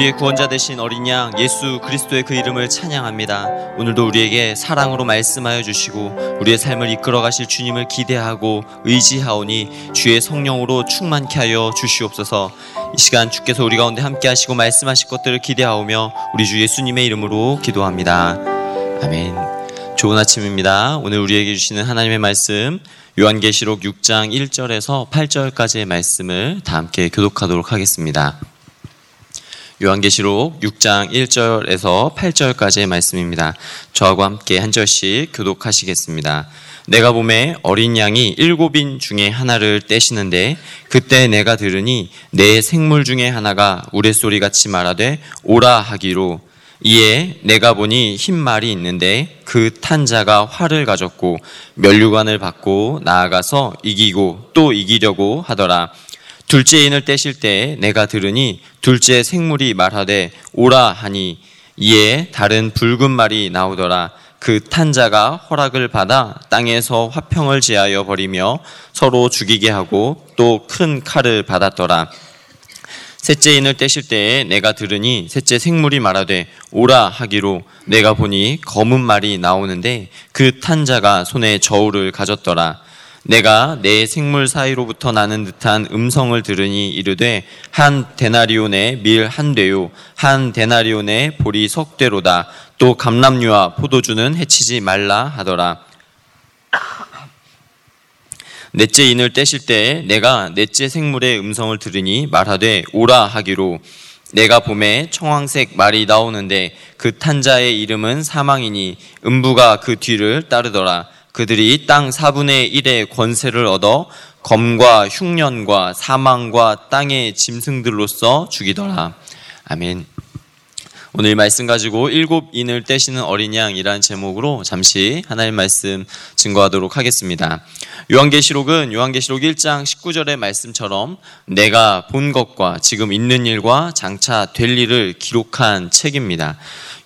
우리의 구원자 되신 어린 양 예수 그리스도의 그 이름을 찬양합니다. 오늘도 우리에게 사랑으로 말씀하여 주시고 우리의 삶을 이끌어 가실 주님을 기대하고 의지하오니 주의 성령으로 충만케 하여 주시옵소서. 이 시간 주께서 우리 가운데 함께 하시고 말씀하실 것들을 기대하오며 우리 주 예수님의 이름으로 기도합니다. 아멘. 좋은 아침입니다. 오늘 우리에게 주시는 하나님의 말씀 요한계시록 6장 1절에서 8절까지의 말씀을 다 함께 교독하도록 하겠습니다. 요한계시록 6장 1절에서 8절까지의 말씀입니다. 저하고 함께 한 절씩 교독하시겠습니다. 내가 봄에 어린 양이 일곱인 중에 하나를 떼시는데 그때 내가 들으니 내 생물 중에 하나가 우레소리 같이 말하되 오라 하기로 이에 내가 보니 흰 말이 있는데 그 탄자가 활을 가졌고 면류관을 받고 나아가서 이기고 또 이기려고 하더라. 둘째 인을 떼실 때 내가 들으니 둘째 생물이 말하되 오라 하니 이에 다른 붉은 말이 나오더라. 그 탄자가 허락을 받아 땅에서 화평을 제하여 버리며 서로 죽이게 하고 또 큰 칼을 받았더라. 셋째 인을 떼실 때에 내가 들으니 셋째 생물이 말하되 오라 하기로 내가 보니 검은 말이 나오는데 그 탄자가 손에 저울을 가졌더라. 내가 내 생물 사이로부터 나는 듯한 음성을 들으니 이르되 한 데나리온의 밀한 대요 한 데나리온의 보리 석 대로다 또 감람류와 포도주는 해치지 말라 하더라. 넷째 인을 떼실 때 내가 넷째 생물의 음성을 들으니 말하되 오라 하기로 내가 봄에 청황색 말이 나오는데 그 탄자의 이름은 사망이니 음부가 그 뒤를 따르더라. 그들이 땅 4분의 1의 권세를 얻어 검과 흉년과 사망과 땅의 짐승들로서 죽이더라. 아멘. 오늘 말씀 가지고 일곱 인을 떼시는 어린 양이라는 제목으로 잠시 하나님 말씀 증거하도록 하겠습니다. 요한계시록은 요한계시록 1장 19절의 말씀처럼 내가 본 것과 지금 있는 일과 장차 될 일을 기록한 책입니다.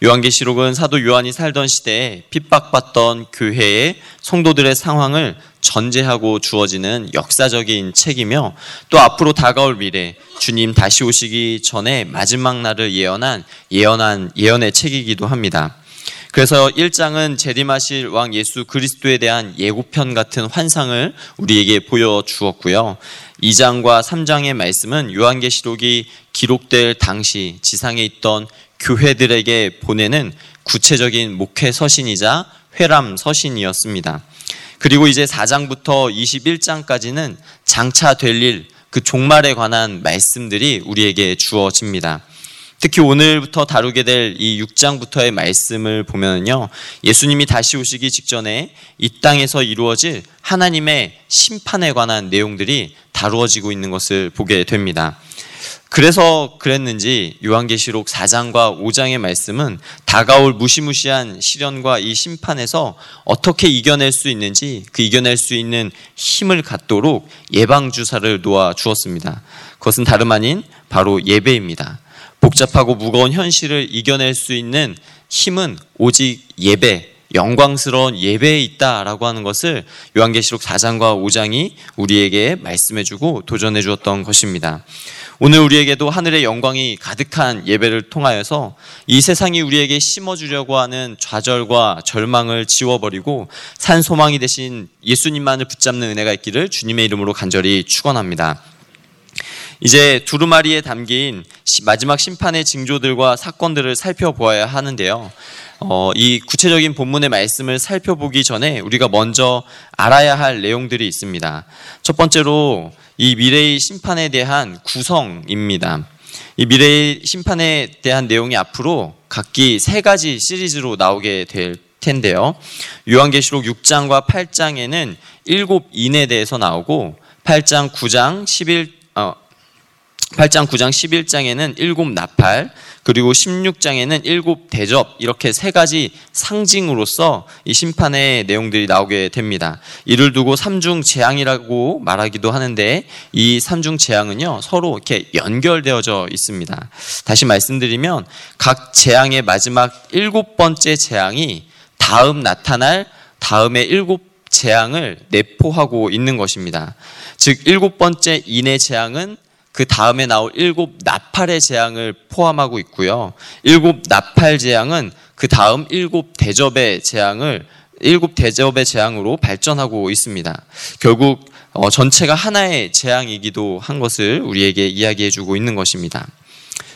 요한계시록은 사도 요한이 살던 시대에 핍박받던 교회의 성도들의 상황을 전제하고 주어지는 역사적인 책이며 또 앞으로 다가올 미래 주님 다시 오시기 전에 마지막 날을 예언한 예언한 예언의 책이기도 합니다. 그래서 1장은 재림하실 왕 예수 그리스도에 대한 예고편 같은 환상을 우리에게 보여 주었고요. 2장과 3장의 말씀은 요한계시록이 기록될 당시 지상에 있던 교회들에게 보내는 구체적인 목회 서신이자 회람 서신이었습니다. 그리고 이제 4장부터 21장까지는 장차 될 일, 그 종말에 관한 말씀들이 우리에게 주어집니다. 특히 오늘부터 다루게 될 이 6장부터의 말씀을 보면요. 예수님이 다시 오시기 직전에 이 땅에서 이루어질 하나님의 심판에 관한 내용들이 다루어지고 있는 것을 보게 됩니다. 그래서 그랬는지 요한계시록 4장과 5장의 말씀은 다가올 무시무시한 시련과 이 심판에서 어떻게 이겨낼 수 있는지 그 이겨낼 수 있는 힘을 갖도록 예방주사를 놓아 주었습니다. 그것은 다름 아닌 바로 예배입니다. 복잡하고 무거운 현실을 이겨낼 수 있는 힘은 오직 예배, 영광스러운 예배에 있다라고 하는 것을 요한계시록 4장과 5장이 우리에게 말씀해주고 도전해 주었던 것입니다. 오늘 우리에게도 하늘의 영광이 가득한 예배를 통하여서 이 세상이 우리에게 심어주려고 하는 좌절과 절망을 지워버리고 산 소망이 되신 예수님만을 붙잡는 은혜가 있기를 주님의 이름으로 간절히 축원합니다. 이제 두루마리에 담긴 마지막 심판의 징조들과 사건들을 살펴보아야 하는데요. 어, 이 구체적인 본문의 말씀을 살펴보기 전에 우리가 먼저 알아야 할 내용들이 있습니다. 첫 번째로 이 미래의 심판에 대한 구성입니다. 이 미래의 심판에 대한 내용이 앞으로 각기 세 가지 시리즈로 나오게 될 텐데요. 요한계시록 6장과 8장에는 일곱 인에 대해서 나오고 8장, 9장, 11, 어, 8장, 9장, 11장에는 일곱 나팔, 그리고 16장에는 일곱 대접 이렇게 세 가지 상징으로서 이 심판의 내용들이 나오게 됩니다. 이를 두고 삼중 재앙이라고 말하기도 하는데 이 삼중 재앙은요 서로 이렇게 연결되어져 있습니다. 다시 말씀드리면 각 재앙의 마지막 일곱 번째 재앙이 다음 나타날 다음의 일곱 재앙을 내포하고 있는 것입니다. 즉 일곱 번째 인의 재앙은 그 다음에 나올 일곱 나팔의 재앙을 포함하고 있고요. 일곱 나팔 재앙은 그 다음 일곱 대접의 재앙을 일곱 대접의 재앙으로 발전하고 있습니다. 결국 어, 전체가 하나의 재앙이기도 한 것을 우리에게 이야기해주고 있는 것입니다.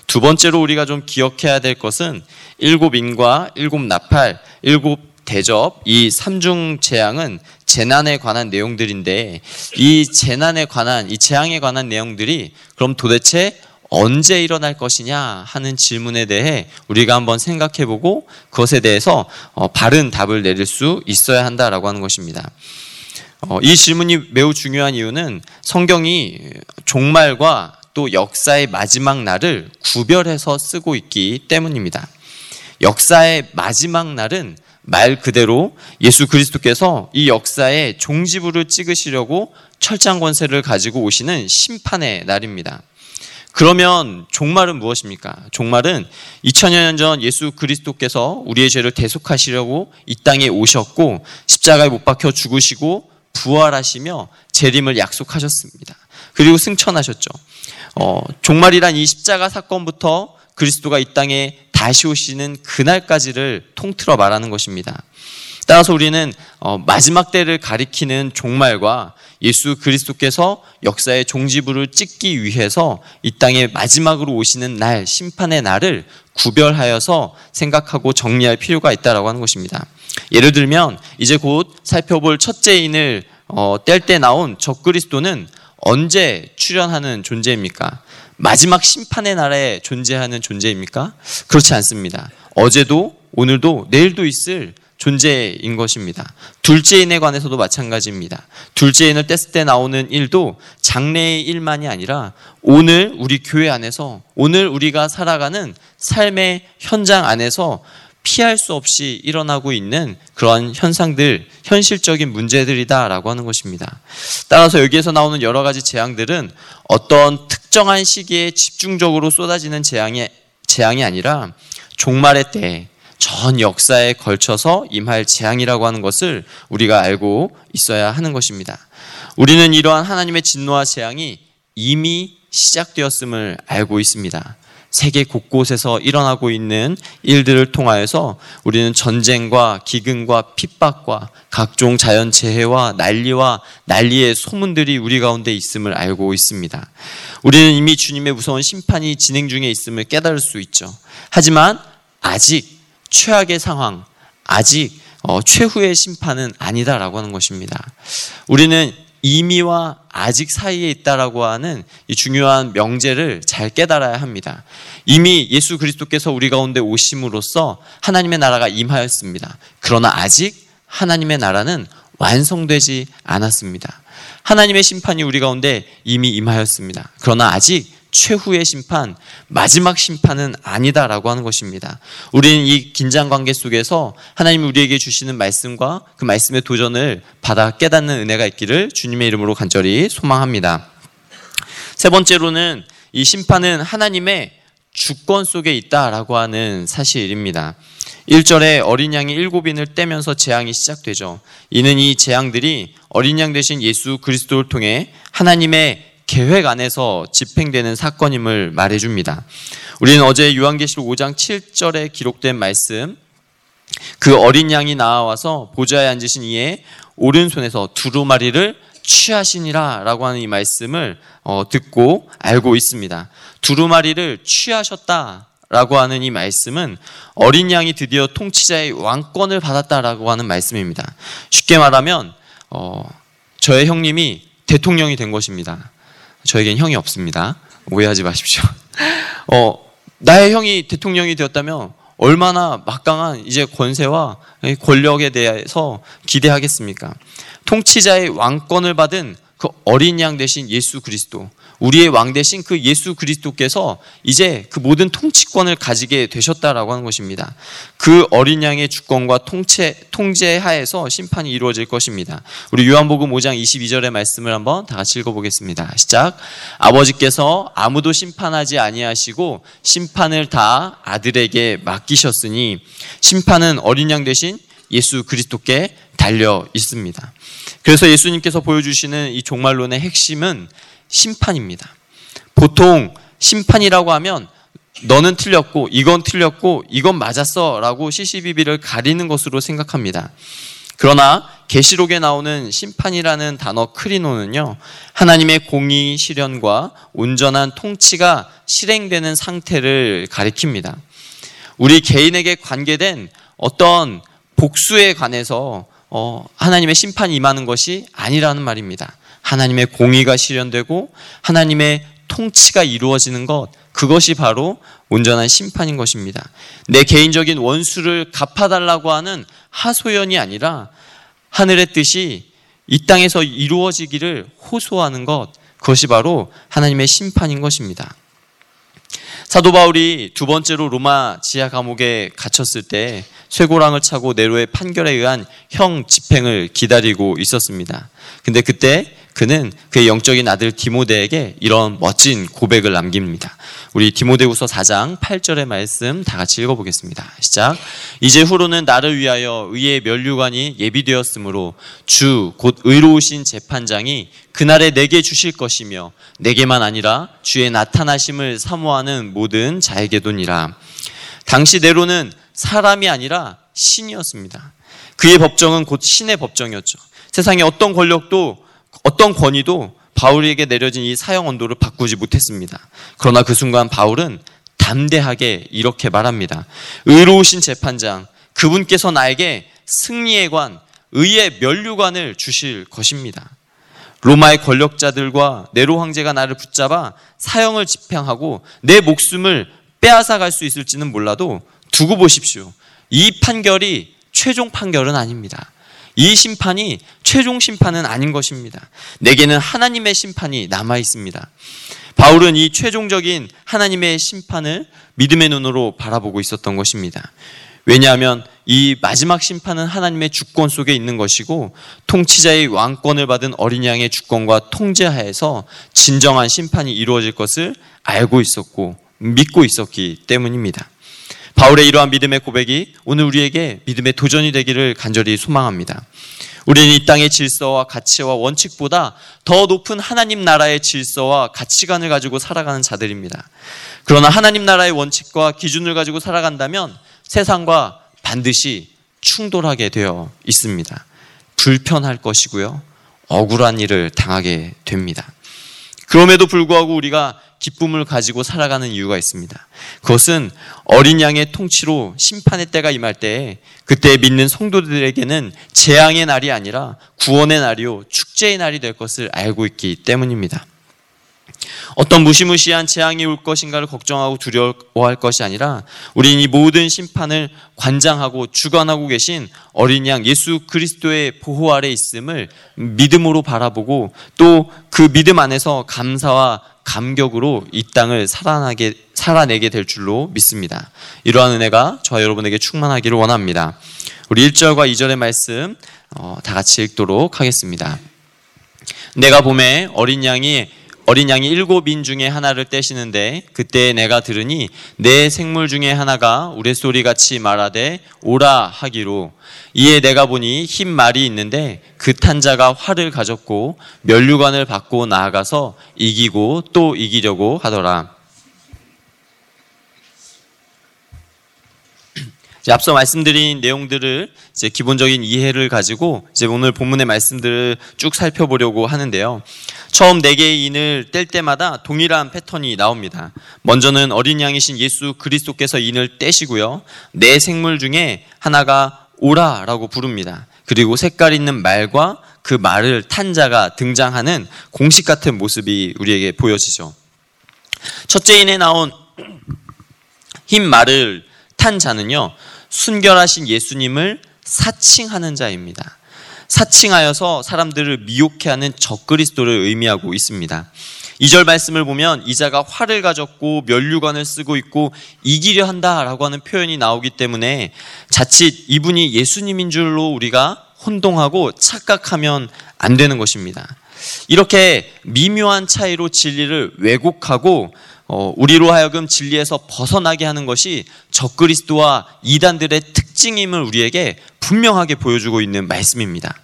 두 번째로 우리가 좀 기억해야 될 것은 일곱 인과 일곱 나팔, 일곱 대접 이 삼중 재앙은 재난에 관한 내용들인데 이 재난에 관한 이 재앙에 관한 내용들이 그럼 도대체 언제 일어날 것이냐 하는 질문에 대해 우리가 한번 생각해 보고 그것에 대해서 어, 바른 답을 내릴 수 있어야 한다라고 하는 것입니다. 어, 이 질문이 매우 중요한 이유는 성경이 종말과 또 역사의 마지막 날을 구별해서 쓰고 있기 때문입니다. 역사의 마지막 날은 말 그대로 예수 그리스도께서 이 역사에 종지부를 찍으시려고 철장 권세를 가지고 오시는 심판의 날입니다. 그러면 종말은 무엇입니까? 종말은 2000여 년전 예수 그리스도께서 우리의 죄를 대속하시려고 이 땅에 오셨고 십자가에 못 박혀 죽으시고 부활하시며 재림을 약속하셨습니다. 그리고 승천하셨죠. 어, 종말이란 이 십자가 사건부터 그리스도가 이 땅에 다시 오시는 그날까지를 통틀어 말하는 것입니다. 따라서 우리는 어, 마지막 때를 가리키는 종말과 예수 그리스도께서 역사의 종지부를 찍기 위해서 이 땅에 마지막으로 오시는 날, 심판의 날을 구별하여서 생각하고 정리할 필요가 있다라고 하는 것입니다. 예를 들면 이제 곧 살펴볼 첫째인을 어, 뗄때 나온 적 그리스도는 언제 출현하는 존재입니까? 마지막 심판의 날에 존재하는 존재입니까? 그렇지 않습니다. 어제도 오늘도 내일도 있을 존재인 것입니다. 둘째인에 관해서도 마찬가지입니다. 둘째인을 뗐을 때 나오는 일도 장래의 일만이 아니라 오늘 우리 교회 안에서 오늘 우리가 살아가는 삶의 현장 안에서 피할 수 없이 일어나고 있는 그런 현상들, 현실적인 문제들이다라고 하는 것입니다. 따라서 여기에서 나오는 여러 가지 재앙들은 어떤 특 정한 시기에 집중적으로 쏟아지는 재앙이, 재앙이 아니라 종말의 때, 전 역사에 걸쳐서 임할 재앙이라고 하는 것을 우리가 알고 있어야 하는 것입니다. 우리는 이러한 하나님의 진노와 재앙이 이미 시작되었음을 알고 있습니다. 세계 곳곳에서 일어나고 있는 일들을 통하여서 우리는 전쟁과 기근과 핍박과 각종 자연재해와 난리와 난리의 소문들이 우리 가운데 있음을 알고 있습니다. 우리는 이미 주님의 무서운 심판이 진행 중에 있음을 깨달을 수 있죠. 하지만 아직 최악의 상황, 아직 어, 최후의 심판은 아니다라고 하는 것입니다. 우리는 이미와 아직 사이에 있다라고 하는 이 중요한 명제를 잘 깨달아야 합니다. 이미 예수 그리스도께서 우리 가운데 오심으로써 하나님의 나라가 임하였습니다. 그러나 아직 하나님의 나라는 완성되지 않았습니다. 하나님의 심판이 우리 가운데 이미 임하였습니다. 그러나 아직 최후의 심판, 마지막 심판은 아니다라고 하는 것입니다. 우리는 이 긴장 관계 속에서 하나님이 우리에게 주시는 말씀과 그 말씀의 도전을 받아 깨닫는 은혜가 있기를 주님의 이름으로 간절히 소망합니다. 세 번째로는 이 심판은 하나님의 주권 속에 있다라고 하는 사실입니다. 1절에 어린 양이 일곱 인을 떼면서 재앙이 시작되죠. 이는 이 재앙들이 어린 양 대신 예수 그리스도를 통해 하나님의 계획 안에서 집행되는 사건임을 말해줍니다. 우리는 어제 요한계시록 5장 7절에 기록된 말씀, 그 어린 양이 나와서 보좌에 앉으신 이의 오른손에서 두루마리를 취하시니라 라고 하는 이 말씀을 어, 듣고 알고 있습니다. 두루마리를 취하셨다 라고 하는 이 말씀은 어린 양이 드디어 통치자의 왕권을 받았다 라고 하는 말씀입니다. 쉽게 말하면 어, 저의 형님이 대통령이 된 것입니다. 저에겐 형이 없습니다. 오해하지 마십시오. 어, 나의 형이 대통령이 되었다면 얼마나 막강한 이제 권세와 권력에 대해서 기대하겠습니까? 통치자의 왕권을 받은 그 어린 양 대신 예수 그리스도, 우리의 왕 대신 그 예수 그리스도께서 이제 그 모든 통치권을 가지게 되셨다라고 하는 것입니다. 그 어린 양의 주권과 통체, 통제 하에서 심판이 이루어질 것입니다. 우리 요한복음 5장 22절의 말씀을 한번 다 같이 읽어보겠습니다. 시작. 아버지께서 아무도 심판하지 아니하시고 심판을 다 아들에게 맡기셨으니 심판은 어린 양 대신 예수 그리스도께 달려 있습니다. 그래서 예수님께서 보여주시는 이 종말론의 핵심은 심판입니다. 보통 심판이라고 하면 너는 틀렸고 이건 틀렸고 이건 맞았어라고 시시비비를 가리는 것으로 생각합니다. 그러나 계시록에 나오는 심판이라는 단어 크리노는요. 하나님의 공의 실현과 온전한 통치가 실행되는 상태를 가리킵니다. 우리 개인에게 관계된 어떤 복수에 관해서 어, 하나님의 심판이 임하는 것이 아니라는 말입니다. 하나님의 공의가 실현되고 하나님의 통치가 이루어지는 것, 그것이 바로 온전한 심판인 것입니다. 내 개인적인 원수를 갚아달라고 하는 하소연이 아니라 하늘의 뜻이 이 땅에서 이루어지기를 호소하는 것, 그것이 바로 하나님의 심판인 것입니다. 사도 바울이 두 번째로 로마 지하 감옥에 갇혔을 때 쇠고랑을 차고 네로의 판결에 의한 형 집행을 기다리고 있었습니다. 근데 그때 그는 그의 영적인 아들 디모데에게 이런 멋진 고백을 남깁니다. 우리 디모데후서 4장 8절의 말씀 다 같이 읽어보겠습니다. 시작. 이제 후로는 나를 위하여 의의 면류관이 예비되었으므로 주 곧 의로우신 재판장이 그날에 내게 주실 것이며 내게만 아니라 주의 나타나심을 사모하는 모든 자에게도니라. 당시 네로는 사람이 아니라 신이었습니다. 그의 법정은 곧 신의 법정이었죠. 세상에 어떤 권력도 어떤 권위도 바울에게 내려진 이 사형 언도를 바꾸지 못했습니다. 그러나 그 순간 바울은 담대하게 이렇게 말합니다. 의로우신 재판장, 그분께서 나에게 승리의 관, 의의 면류관을 주실 것입니다. 로마의 권력자들과 네로 황제가 나를 붙잡아 사형을 집행하고 내 목숨을 빼앗아 갈 수 있을지는 몰라도 두고 보십시오. 이 판결이 최종 판결은 아닙니다. 이 심판이 최종 심판은 아닌 것입니다. 내게는 하나님의 심판이 남아 있습니다. 바울은 이 최종적인 하나님의 심판을 믿음의 눈으로 바라보고 있었던 것입니다. 왜냐하면 이 마지막 심판은 하나님의 주권 속에 있는 것이고 통치자의 왕권을 받은 어린 양의 주권과 통제하에서 진정한 심판이 이루어질 것을 알고 있었고 믿고 있었기 때문입니다. 바울의 이러한 믿음의 고백이 오늘 우리에게 믿음의 도전이 되기를 간절히 소망합니다. 우리는 이 땅의 질서와 가치와 원칙보다 더 높은 하나님 나라의 질서와 가치관을 가지고 살아가는 자들입니다. 그러나 하나님 나라의 원칙과 기준을 가지고 살아간다면 세상과 반드시 충돌하게 되어 있습니다. 불편할 것이고요. 억울한 일을 당하게 됩니다. 그럼에도 불구하고 우리가 기쁨을 가지고 살아가는 이유가 있습니다. 그것은 어린 양의 통치로 심판의 때가 임할 때 그때 믿는 성도들에게는 재앙의 날이 아니라 구원의 날이요 축제의 날이 될 것을 알고 있기 때문입니다. 어떤 무시무시한 재앙이 올 것인가를 걱정하고 두려워할 것이 아니라 우리는 이 모든 심판을 관장하고 주관하고 계신 어린 양 예수 그리스도의 보호 아래 있음을 믿음으로 바라보고 또 그 믿음 안에서 감사와 감격으로 이 땅을 살아나게, 살아내게 될 줄로 믿습니다. 이러한 은혜가 저와 여러분에게 충만하기를 원합니다. 우리 1절과 2절의 말씀 어, 다 같이 읽도록 하겠습니다. 내가 봄에 어린 양이 어린 양이 일곱 인 중에 하나를 떼시는데 그때 내가 들으니 내 생물 중에 하나가 우레소리 같이 말하되 오라 하기로 이에 내가 보니 흰 말이 있는데 그 탄자가 활을 가졌고 면류관을 받고 나아가서 이기고 또 이기려고 하더라. 앞서 말씀드린 내용들을 이제 기본적인 이해를 가지고 이제 오늘 본문의 말씀들을 쭉 살펴보려고 하는데요. 처음 네 개의 인을 뗄 때마다 동일한 패턴이 나옵니다. 먼저는 어린 양이신 예수 그리스도께서 인을 떼시고요. 네 생물 중에 하나가 오라라고 부릅니다. 그리고 색깔 있는 말과 그 말을 탄 자가 등장하는 공식 같은 모습이 우리에게 보여지죠. 첫째 인에 나온 흰 말을 탄 자는요, 순결하신 예수님을 사칭하는 자입니다. 사칭하여서 사람들을 미혹해 하는 적그리스도를 의미하고 있습니다. 2절 말씀을 보면 이자가 활을 가졌고 면류관을 쓰고 있고 이기려 한다라고 하는 표현이 나오기 때문에 자칫 이분이 예수님인 줄로 우리가 혼동하고 착각하면 안 되는 것입니다. 이렇게 미묘한 차이로 진리를 왜곡하고 어, 우리로 하여금 진리에서 벗어나게 하는 것이 적그리스도와 이단들의 특징임을 우리에게 분명하게 보여주고 있는 말씀입니다.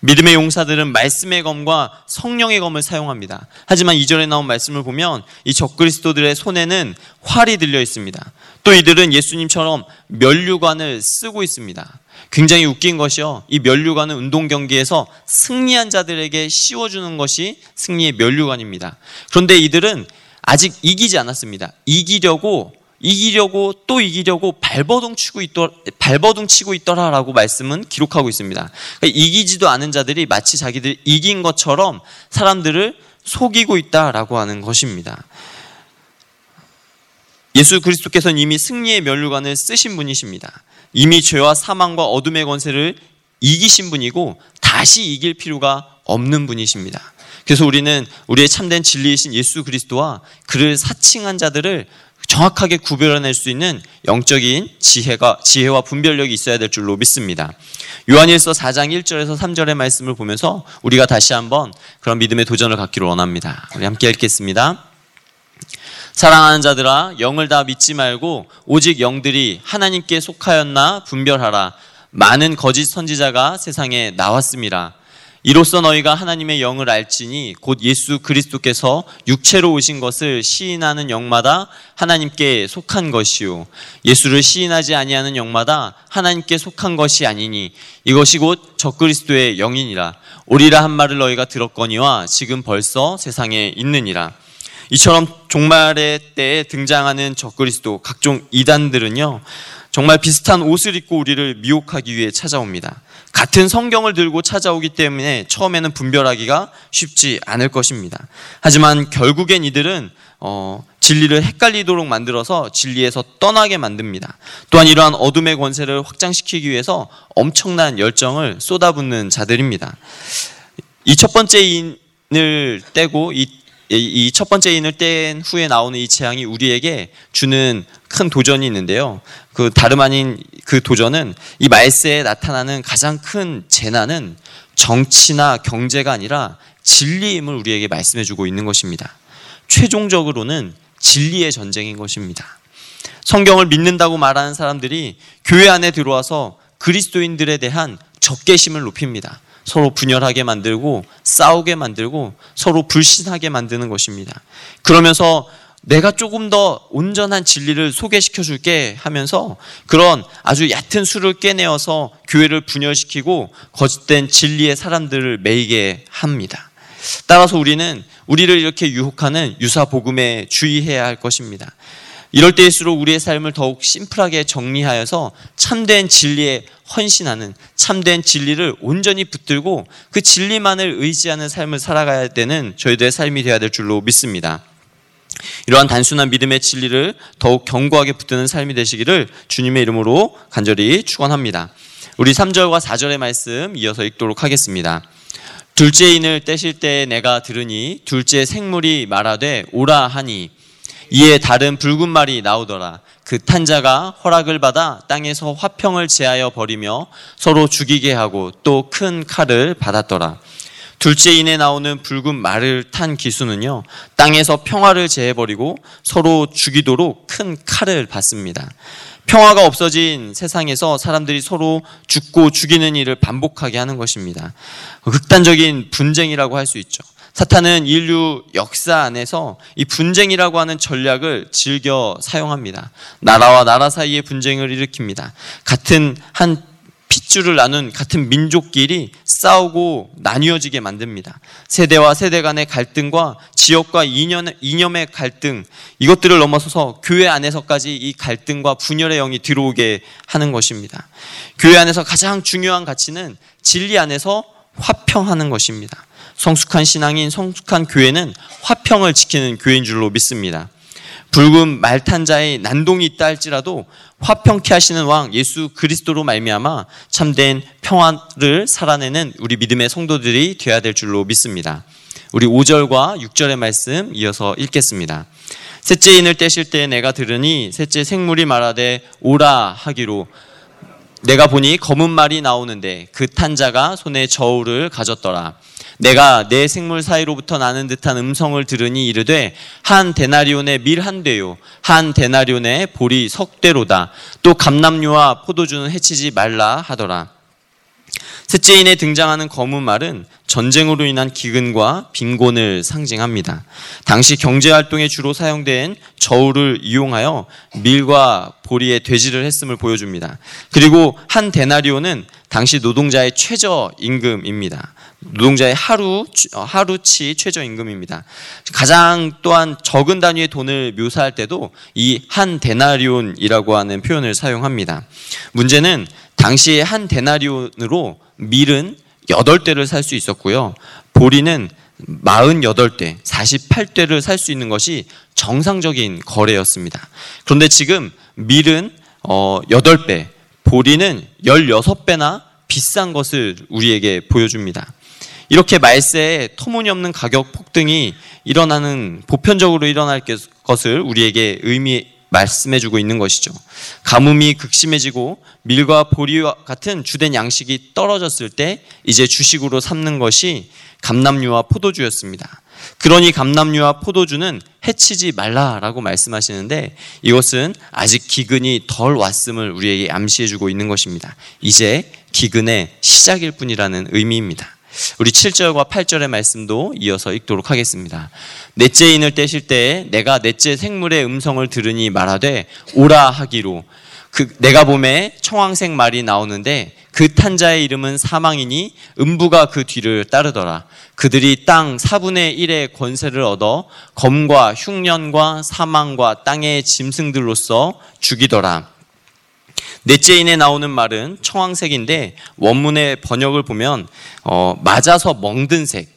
믿음의 용사들은 말씀의 검과 성령의 검을 사용합니다. 하지만 이절에 나온 말씀을 보면 이 적그리스도들의 손에는 활이 들려 있습니다. 또 이들은 예수님처럼 면류관을 쓰고 있습니다. 굉장히 웃긴 것이요. 이 면류관은 운동 경기에서 승리한 자들에게 씌워주는 것이 승리의 면류관입니다. 그런데 이들은 아직 이기지 않았습니다. 이기려고 이기려고 또 이기려고 발버둥 치고 있더 발버둥 치고 있더라라고 말씀은 기록하고 있습니다. 그러니까 이기지도 않은 자들이 마치 자기들 이긴 것처럼 사람들을 속이고 있다라고 하는 것입니다. 예수 그리스도께서는 이미 승리의 면류관을 쓰신 분이십니다. 이미 죄와 사망과 어둠의 권세를 이기신 분이고 다시 이길 필요가 없는 분이십니다. 그래서 우리는 우리의 참된 진리이신 예수 그리스도와 그를 사칭한 자들을 정확하게 구별해낼 수 있는 영적인 지혜가 지혜와 분별력이 있어야 될 줄로 믿습니다. 요한일서 4장 1절에서 3절의 말씀을 보면서 우리가 다시 한번 그런 믿음의 도전을 갖기를 원합니다. 우리 함께 읽겠습니다. 사랑하는 자들아 영을 다 믿지 말고 오직 영들이 하나님께 속하였나 분별하라. 많은 거짓 선지자가 세상에 나왔습니다. 이로써 너희가 하나님의 영을 알지니 곧 예수 그리스도께서 육체로 오신 것을 시인하는 영마다 하나님께 속한 것이요 예수를 시인하지 아니하는 영마다 하나님께 속한 것이 아니니 이것이 곧 적그리스도의 영이니라 오리라 한 말을 너희가 들었거니와 지금 벌써 세상에 있느니라 이처럼 종말의 때에 등장하는 적그리스도 각종 이단들은요 정말 비슷한 옷을 입고 우리를 미혹하기 위해 찾아옵니다. 같은 성경을 들고 찾아오기 때문에 처음에는 분별하기가 쉽지 않을 것입니다. 하지만 결국엔 이들은 어, 진리를 헷갈리도록 만들어서 진리에서 떠나게 만듭니다. 또한 이러한 어둠의 권세를 확장시키기 위해서 엄청난 열정을 쏟아붓는 자들입니다. 이 첫 번째 인을 떼고 이 이 첫 번째 인을 뗀 후에 나오는 이 재앙이 우리에게 주는 큰 도전이 있는데요. 그 다름 아닌 그 도전은 이 말세에 나타나는 가장 큰 재난은 정치나 경제가 아니라 진리임을 우리에게 말씀해 주고 있는 것입니다. 최종적으로는 진리의 전쟁인 것입니다. 성경을 믿는다고 말하는 사람들이 교회 안에 들어와서 그리스도인들에 대한 적개심을 높입니다. 서로 분열하게 만들고 싸우게 만들고 서로 불신하게 만드는 것입니다. 그러면서 내가 조금 더 온전한 진리를 소개시켜 줄게 하면서 그런 아주 얕은 수를 깨내어서 교회를 분열시키고 거짓된 진리의 사람들을 매이게 합니다. 따라서 우리는 우리를 이렇게 유혹하는 유사 복음에 주의해야 할 것입니다. 이럴 때일수록 우리의 삶을 더욱 심플하게 정리하여서 참된 진리에 헌신하는 참된 진리를 온전히 붙들고 그 진리만을 의지하는 삶을 살아가야 되는 저희들의 삶이 되어야 될 줄로 믿습니다. 이러한 단순한 믿음의 진리를 더욱 견고하게 붙드는 삶이 되시기를 주님의 이름으로 간절히 축원합니다. 우리 3절과 4절의 말씀 이어서 읽도록 하겠습니다. 둘째 인을 떼실 때 내가 들으니 둘째 생물이 말하되 오라 하니 이에 다른 붉은 말이 나오더라. 그 탄자가 허락을 받아 땅에서 화평을 제하여 버리며 서로 죽이게 하고 또 큰 칼을 받았더라. 둘째 인에 나오는 붉은 말을 탄 기수는요, 땅에서 평화를 제해버리고 서로 죽이도록 큰 칼을 받습니다. 평화가 없어진 세상에서 사람들이 서로 죽고 죽이는 일을 반복하게 하는 것입니다. 극단적인 분쟁이라고 할 수 있죠. 사탄은 인류 역사 안에서 이 분쟁이라고 하는 전략을 즐겨 사용합니다. 나라와 나라 사이의 분쟁을 일으킵니다. 같은 한 핏줄을 나눈 같은 민족끼리 싸우고 나뉘어지게 만듭니다. 세대와 세대 간의 갈등과 지역과 이념, 이념의 갈등, 이것들을 넘어서서 교회 안에서까지 이 갈등과 분열의 영이 들어오게 하는 것입니다. 교회 안에서 가장 중요한 가치는 진리 안에서 화평하는 것입니다. 성숙한 신앙인 성숙한 교회는 화평을 지키는 교회인 줄로 믿습니다. 붉은 말탄자의 난동이 있다 할지라도 화평케 하시는 왕 예수 그리스도로 말미암아 참된 평화를 살아내는 우리 믿음의 성도들이 되어야 될 줄로 믿습니다. 우리 5절과 6절의 말씀 이어서 읽겠습니다. 셋째 인을 떼실 때 내가 들으니 셋째 생물이 말하되 오라 하기로 내가 보니 검은 말이 나오는데 그 탄자가 손에 저울을 가졌더라. 내가 내 생물 사이로부터 나는 듯한 음성을 들으니 이르되 한 데나리온의 밀 한 대요 한 데나리온의 보리 석 대로다 또 감남류와 포도주는 해치지 말라 하더라 셋째인에 등장하는 검은 말은 전쟁으로 인한 기근과 빈곤을 상징합니다. 당시 경제 활동에 주로 사용된 저울을 이용하여 밀과 보리에 돼지를 했음을 보여줍니다. 그리고 한 데나리오는 당시 노동자의 최저 임금입니다. 노동자의 하루 어, 하루치 최저 임금입니다. 가장 또한 적은 단위의 돈을 묘사할 때도 이 한 데나리온이라고 하는 표현을 사용합니다. 문제는 당시에 한 데나리온으로 밀은 8대를 살 수 있었고요. 보리는 48대, 48대를 살 수 있는 것이 정상적인 거래였습니다. 그런데 지금 밀은 어 8배, 보리는 16배나 비싼 것을 우리에게 보여줍니다. 이렇게 말세에 터무니없는 가격 폭등이 일어나는 보편적으로 일어날 것을 우리에게 의미 말씀해주고 있는 것이죠. 가뭄이 극심해지고 밀과 보리와 같은 주된 양식이 떨어졌을 때 이제 주식으로 삼는 것이 감남류와 포도주였습니다. 그러니 감남류와 포도주는 해치지 말라라고 말씀하시는데 이것은 아직 기근이 덜 왔음을 우리에게 암시해주고 있는 것입니다. 이제 기근의 시작일 뿐이라는 의미입니다. 우리 7절과 8절의 말씀도 이어서 읽도록 하겠습니다. 넷째 인을 떼실 때 내가 넷째 생물의 음성을 들으니 말하되 오라 하기로 그 내가 봄에 청황색 말이 나오는데 그 탄자의 이름은 사망이니 음부가 그 뒤를 따르더라. 그들이 땅 4분의 1의 권세를 얻어 검과 흉년과 사망과 땅의 짐승들로서 죽이더라. 넷째인에 나오는 말은 청황색인데 원문의 번역을 보면 어, 맞아서 멍든색,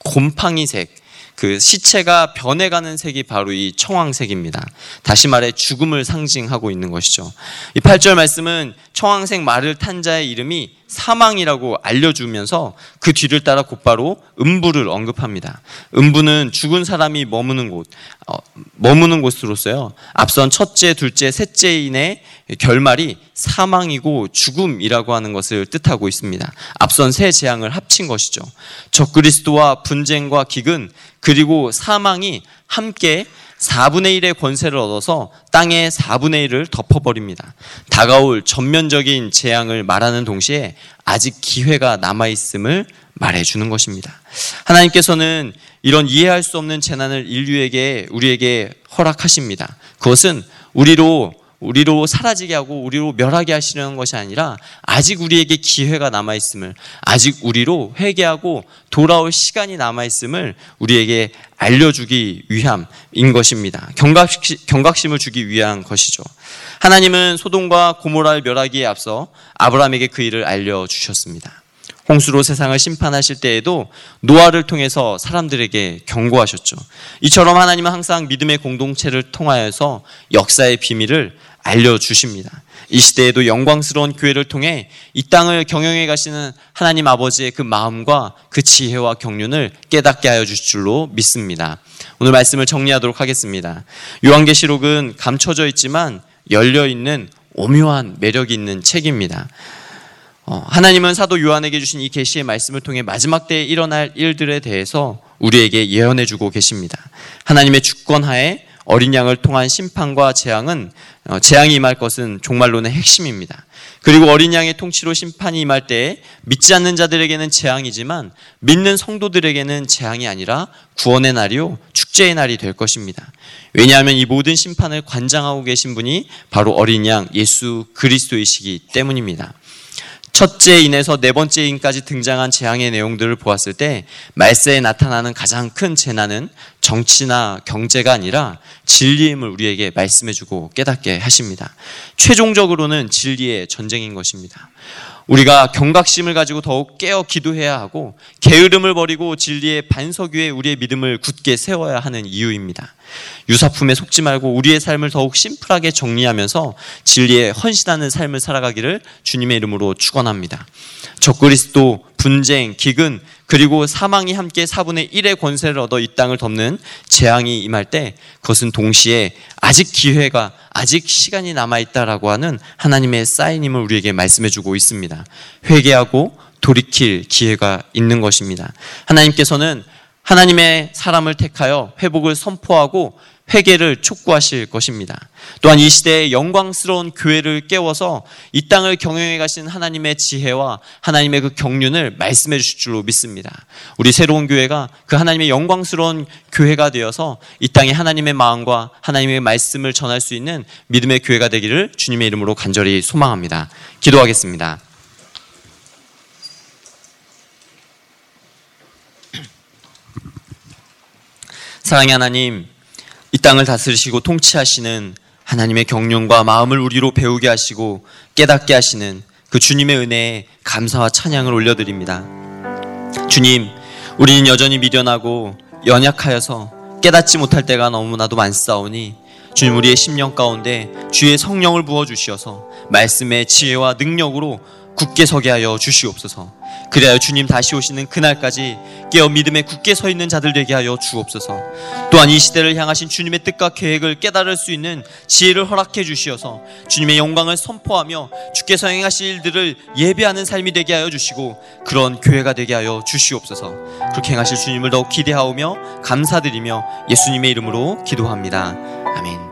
곰팡이색, 그 시체가 변해가는 색이 바로 이 청황색입니다. 다시 말해 죽음을 상징하고 있는 것이죠. 이 8절 말씀은 청황색 말을 탄 자의 이름이 사망이라고 알려주면서 그 뒤를 따라 곧바로 음부를 언급합니다. 음부는 죽은 사람이 머무는 곳, 어, 머무는 곳으로서요. 앞선 첫째, 둘째, 셋째인의 결말이 사망이고 죽음이라고 하는 것을 뜻하고 있습니다. 앞선 세 재앙을 합친 것이죠. 적그리스도와 분쟁과 기근 그 리고 사망이 함께 4분의 1의 권세를 얻어서 땅의 4분의 1을 덮어버립니다. 다가올 전면적인 재앙을 말하는 동시에 아직 기회가 남아있음을 말해주는 것입니다. 하나님께서는 이런 이해할 수 없는 재난을 인류에게, 우리에게 허락하십니다. 그것은 우리로 우리로 사라지게 하고 우리로 멸하게 하시려는 것이 아니라 아직 우리에게 기회가 남아 있음을 아직 우리로 회개하고 돌아올 시간이 남아 있음을 우리에게 알려주기 위함인 것입니다. 경각심, 을 주기 위한 것이죠. 하나님은 소돔과 고모라를 멸하기에 앞서 아브라함에게 그 일을 알려주셨습니다. 홍수로 세상을 심판하실 때에도 노아를 통해서 사람들에게 경고하셨죠. 이처럼 하나님은 항상 믿음의 공동체를 통하여서 역사의 비밀을 알려주십니다. 이 시대에도 영광스러운 교회를 통해 이 땅을 경영해 가시는 하나님 아버지의 그 마음과 그 지혜와 경륜을 깨닫게 하여 주실 줄로 믿습니다. 오늘 말씀을 정리하도록 하겠습니다. 요한계시록은 감춰져 있지만 열려 있는 오묘한 매력이 있는 책입니다. 어, 하나님은 사도 요한에게 주신 이 계시의 말씀을 통해 마지막 때에 일어날 일들에 대해서 우리에게 예언해 주고 계십니다. 하나님의 주권하에 어린 양을 통한 심판과 재앙은 어, 재앙이 임할 것은 종말론의 핵심입니다. 그리고 어린 양의 통치로 심판이 임할 때 믿지 않는 자들에게는 재앙이지만 믿는 성도들에게는 재앙이 아니라 구원의 날이요 축제의 날이 될 것입니다. 왜냐하면 이 모든 심판을 관장하고 계신 분이 바로 어린 양 예수 그리스도이시기 때문입니다. 첫째 인에서 네 번째 인까지 등장한 재앙의 내용들을 보았을 때 말세에 나타나는 가장 큰 재난은 정치나 경제가 아니라 진리임을 우리에게 말씀해주고 깨닫게 하십니다. 최종적으로는 진리의 전쟁인 것입니다. 우리가 경각심을 가지고 더욱 깨어 기도해야 하고 게으름을 버리고 진리의 반석 위에 우리의 믿음을 굳게 세워야 하는 이유입니다. 유사품에 속지 말고 우리의 삶을 더욱 심플하게 정리하면서 진리에 헌신하는 삶을 살아가기를 주님의 이름으로 축원합니다. 적그리스도 분쟁, 기근, 그리고 사망이 함께 4분의 1의 권세를 얻어 이 땅을 덮는 재앙이 임할 때 그것은 동시에 아직 기회가 아직 시간이 남아 있다라고 하는 하나님의 사인임을 우리에게 말씀해 주고 있습니다. 회개하고 돌이킬 기회가 있는 것입니다. 하나님께서는 하나님의 사람을 택하여 회복을 선포하고 회개를 촉구하실 것입니다. 또한 이 시대의 영광스러운 교회를 깨워서 이 땅을 경영해 가신 하나님의 지혜와 하나님의 그 경륜을 말씀해 주실 줄로 믿습니다. 우리 새로운 교회가 그 하나님의 영광스러운 교회가 되어서 이 땅에 하나님의 마음과 하나님의 말씀을 전할 수 있는 믿음의 교회가 되기를 주님의 이름으로 간절히 소망합니다. 기도하겠습니다. 사랑의 하나님, 이 땅을 다스리시고 통치하시는 하나님의 경륜과 마음을 우리로 배우게 하시고 깨닫게 하시는 그 주님의 은혜에 감사와 찬양을 올려드립니다. 주님, 우리는 여전히 미련하고 연약하여서 깨닫지 못할 때가 너무나도 많사오니 주님 우리의 심령 가운데 주의 성령을 부어 주시어서 말씀의 지혜와 능력으로 굳게 서게 하여 주시옵소서. 그래야 주님 다시 오시는 그날까지 깨어 믿음에 굳게 서 있는 자들 되게 하여 주옵소서. 또한 이 시대를 향하신 주님의 뜻과 계획을 깨달을 수 있는 지혜를 허락해 주시어서 주님의 영광을 선포하며 주께서 행하실 일들을 예배하는 삶이 되게 하여 주시고 그런 교회가 되게 하여 주시옵소서. 그렇게 행하실 주님을 더욱 기대하오며 감사드리며 예수님의 이름으로 기도합니다. 아멘.